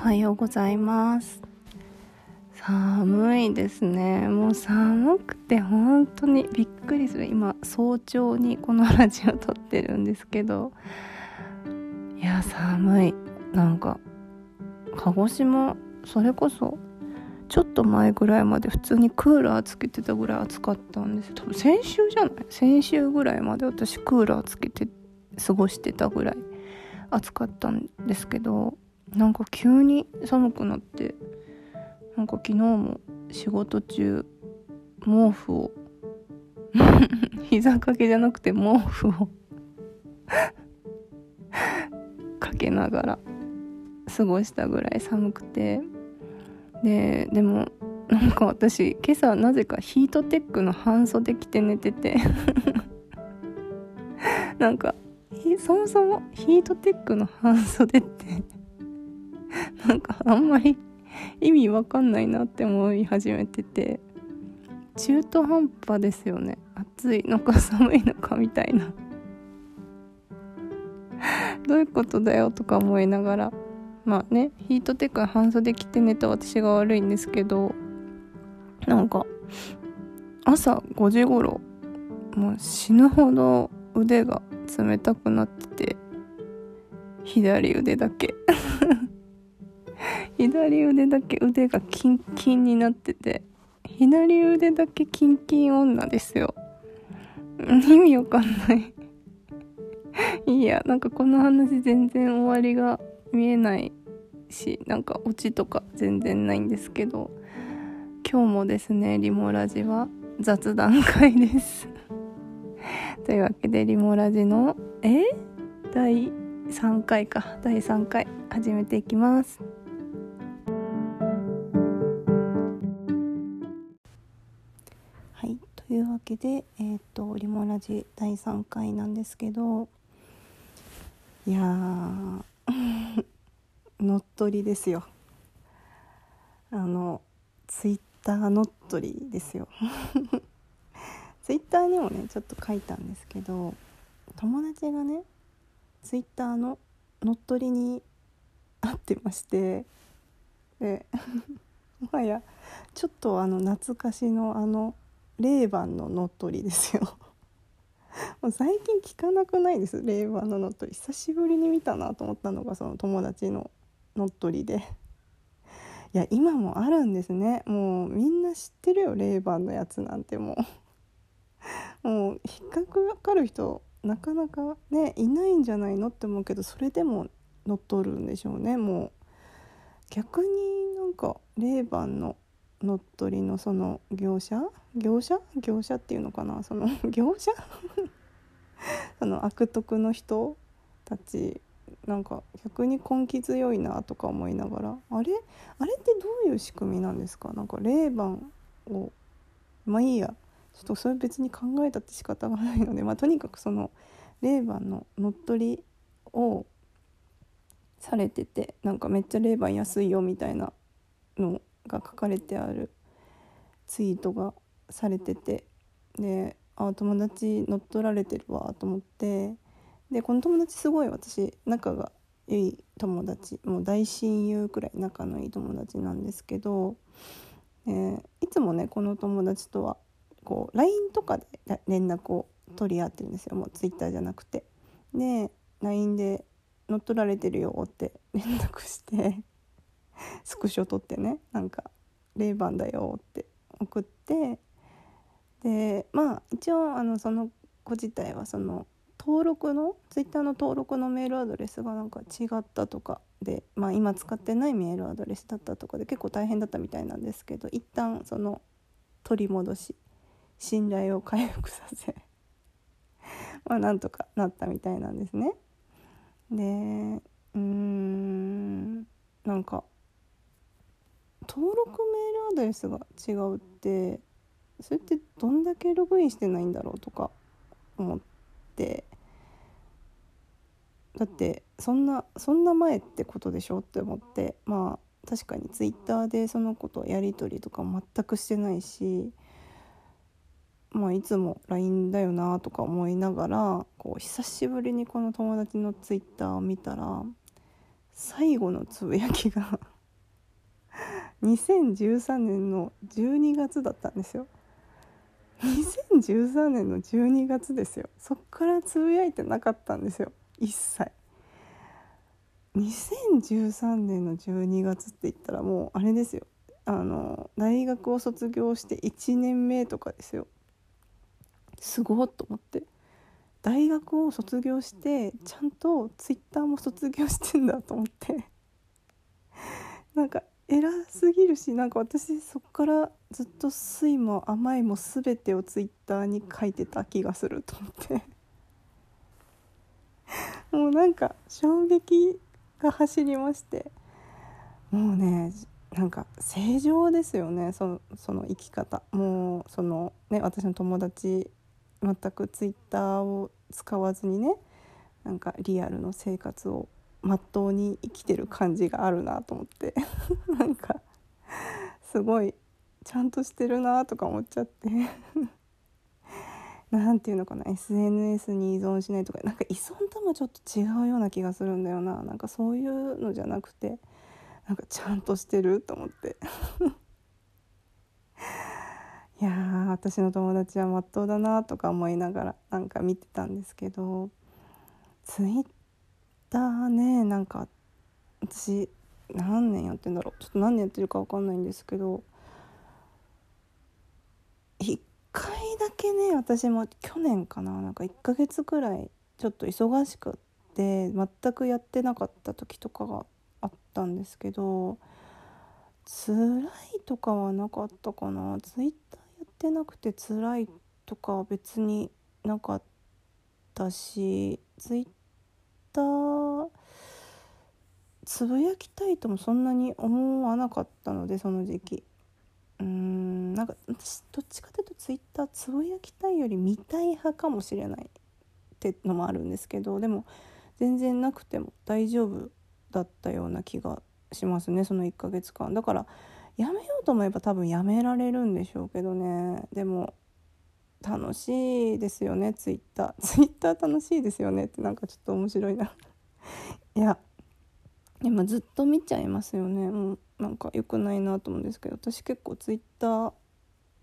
はようございます。寒いですね。もう寒くて本当にびっくりする。今早朝にこのラジオ撮ってるんですけど。いや寒い。なんか鹿児島それこそちょっと前ぐらいまで普通にクーラーつけてたぐらい暑かったんです多分先週じゃない？先週ぐらいまで私クーラーつけて過ごしてたぐらい暑かったんですけど。なんか急に寒くなってなんか昨日も仕事中毛布を 膝掛けじゃなくて毛布を かけながら過ごしたぐらい寒くて。ででもなんか私今朝なぜかヒートテックの半袖着て寝てて。なんかそもそもヒートテックの半袖ってなんかあんまり意味わかんないなって思い始めてて中途半端ですよね。暑いのか 寒いのかみたいな。どういうことだよとか思いながら。まあねヒートテック半袖着て寝た私が悪いんですけどなんか朝5時頃もう死ぬほど腕が冷たくなってて左腕だけ。左腕だけ腕がキンキンになってて左腕だけキンキン女ですよ。意味わかんない。いやなんかこの話全然終わりが見えないしなんかオチとか全然ないんですけど今日もですねリモラジは雑談会です。というわけでリモラジのえ？第3回か。第3回始めていきます。わけでえっ、ー、とリモラジ第3回なんですけどいやー 乗っ取りですよ。あのツイッター乗っ取りですよ。ツイッターにもねちょっと書いたんですけど友達がねツイッターの乗っ取りに会ってましてでもはやちょっとあの懐かしのあのレイバンの乗っ取りですよ。もう最近聞かなくないです？レイバンの乗っ取り。久しぶりに見たなと思ったのがその友達の乗っ取りで。いや今もあるんですね。もうみんな知ってるよレイバンのやつなんてもう。もう引っかかる人なかなかねいないんじゃないのって思うけどそれでも乗っ取るんでしょうね。もう逆になんかレイバンの乗っ取りのその業者？業者？業者っていうのかな？その 業者？その悪徳の人たちなんか逆に根気強いなとか思いながら。あれ？あれってどういう仕組みなんですか？なんかレーバンをまあいいや。ちょっとそれ別に考えたって仕方がないので、まあ、とにかくそのレーバンの乗っ取りをされててなんかめっちゃレーバン安いよみたいなのが書かれてあるツイートがされててであ友達乗っ取られてるわと思ってでこの友達すごい私仲がいい友達もう大親友くらい仲のいい友達なんですけど、えー、いつもねこの友達とはこう LINE とかで連絡を取り合ってるんですよもう Twitter じゃなくて。で LINE で「乗っ取られてるよ」って連絡して スクショ撮ってねなんか「0番だよ」って送ってでまあ一応あのその子自体はその登録のツイッターの登録のメールアドレスがなんか違ったとかで、まあ、今使ってないメールアドレスだったとかで結構大変だったみたいなんですけど一旦その取り戻し信頼を回復させ まあなんとかなったみたいなんですね。でうーんなんか登録メールアドレスが違うってそれってどんだけログインしてないんだろうとか思って。だってそんなそんな前ってことでしょって思って。まあ確かにツイッターでそのことやり取りとか全くしてないしまあいつも LINE だよなとか思いながらこう久しぶりにこの友達のツイッターを見たら最後のつぶやきが2013年の12月だったんですよ。2013年の12月ですよ。そっからつぶやいてなかったんですよ。一切。2013年の12月って言ったらもうあれですよ。あの大学を卒業して1年目とかですよ。すごっと思って。大学を卒業してちゃんとツイッターも卒業してんだと思って。なんか偉すぎるしなんか私そっからずっと酸いも甘いも全てをツイッターに書いてた気がすると思って。もうなんか衝撃が走りまして。もうねなんか正常ですよねそその生き方。もうそのね私の友達全くツイッターを使わずにねなんかリアルの生活をまっとうに生きてる感じがあるなと思って。なんかすごいちゃんとしてるなとか思っちゃって。何ていうのかな SNS に依存しないとか。なんか依存ともちょっと違うような気がするんだよな。なんかそういうのじゃなくてなんかちゃんとしてると思って。いや私の友達はまっとうだなとか思いながらなんか見てたんですけどツイッターね。なんか私何年やってんだろう。ちょっと何年やってるか分かんないんですけど1回だけね私も去年かな。なんか1ヶ月くらいちょっと忙しくって全くやってなかった時とかがあったんですけど辛いとかはなかったかな。ツイッターやってなくて辛いとかは別になかったしツイッターた。つぶやきたいともそんなに思わなかったのでその時期。うんなんか私どっちかというとツイッターつぶやきたいより見たい派かもしれないってのもあるんですけどでも全然なくても大丈夫だったような気がしますねその1ヶ月間。だからやめようと思えば多分やめられるんでしょうけどね。でも楽しいですよねツイッター。ツイッター楽しいですよねってなんかちょっと面白いな。いやでもずっと見ちゃいますよね。もうなんか良くないなと思うんですけど私結構ツイッター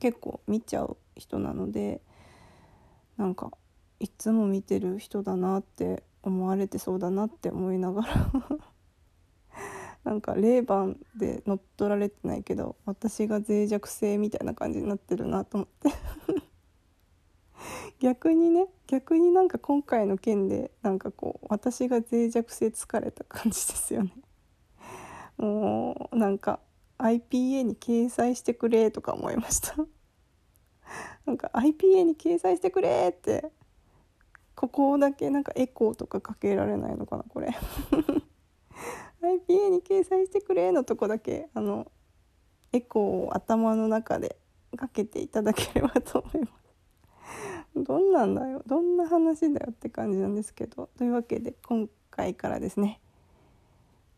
結構見ちゃう人なのでなんかいつも見てる人だなって思われてそうだなって思いながら。なんか霊番で乗っ取られてないけど私が脆弱性みたいな感じになってるなと思って。逆にね逆になんか今回の件でなんかこう私が脆弱性疲れた感じですよね。もうなんか IPA に掲載してくれとか思いました。なんか IPA に掲載してくれってここだけなんかエコーとかかけられないのかなこれ。IPA に掲載してくれのとこだけあのエコーを頭の中でかけていただければと思います。どんなんだよどんな話だよって感じなんですけどというわけで今回からですね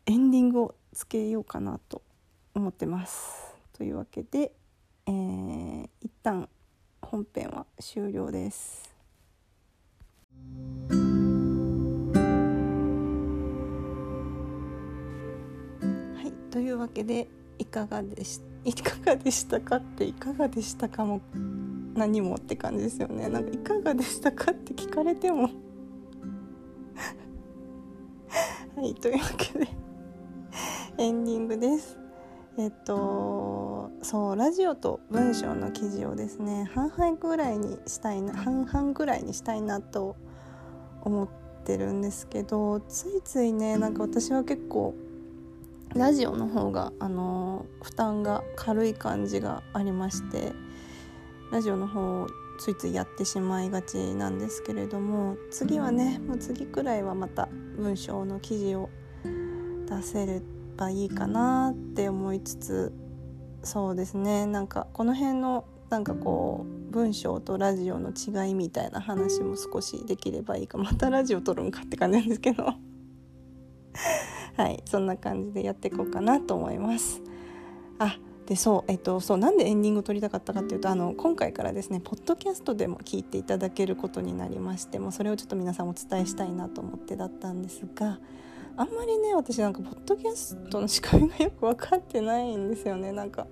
エンディングをつけようかなと思ってます。というわけで、えー、一旦本編は終了です。はいというわけでいかがでしいかがでしたかっていかがでしたかも何もって感じですよね。なんかいかがでしたかって聞かれても。はいというわけで。エンディングです。えっとそうラジオと文章の記事をですね半々ぐらいにしたいな半々ぐらいにしたいなと思ってるんですけどついついねなんか私は結構ラジオの方があの負担が軽い感じがありまして。ラジオの方をついついやってしまいがちなんですけれども次はねもう次くらいはまた文章の記事を出せればいいかなって思いつつそうですね。なんかこの辺のなんかこう文章とラジオの違いみたいな話も少しできればいいか。またラジオ撮るんかって感じなんですけど。はいそんな感じでやっていこうかなと思います。あでそうえっとそうなんでエンディングを撮りたかったかっていうとあの今回からですねポッドキャストでも聞いていただけることになりましてもそれをちょっと皆さんお伝えしたいなと思ってだったんですがあんまりね私なんかポッドキャストの仕組みがよく分かってないんですよね。なんか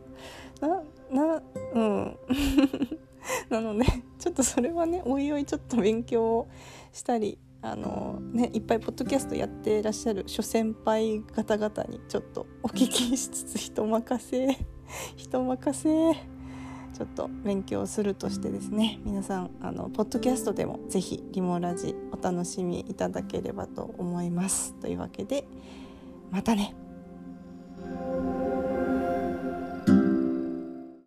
ななうん。なのでちょっとそれはねおいおいちょっと勉強したりあのねいっぱいポッドキャストやってらっしゃる諸先輩方々にちょっとお聞きしつつ人任せ 人任せ。ちょっと勉強するとしてですね皆さんあのポッドキャストでも是非リモラジお楽しみいただければと思います。というわけでまたね。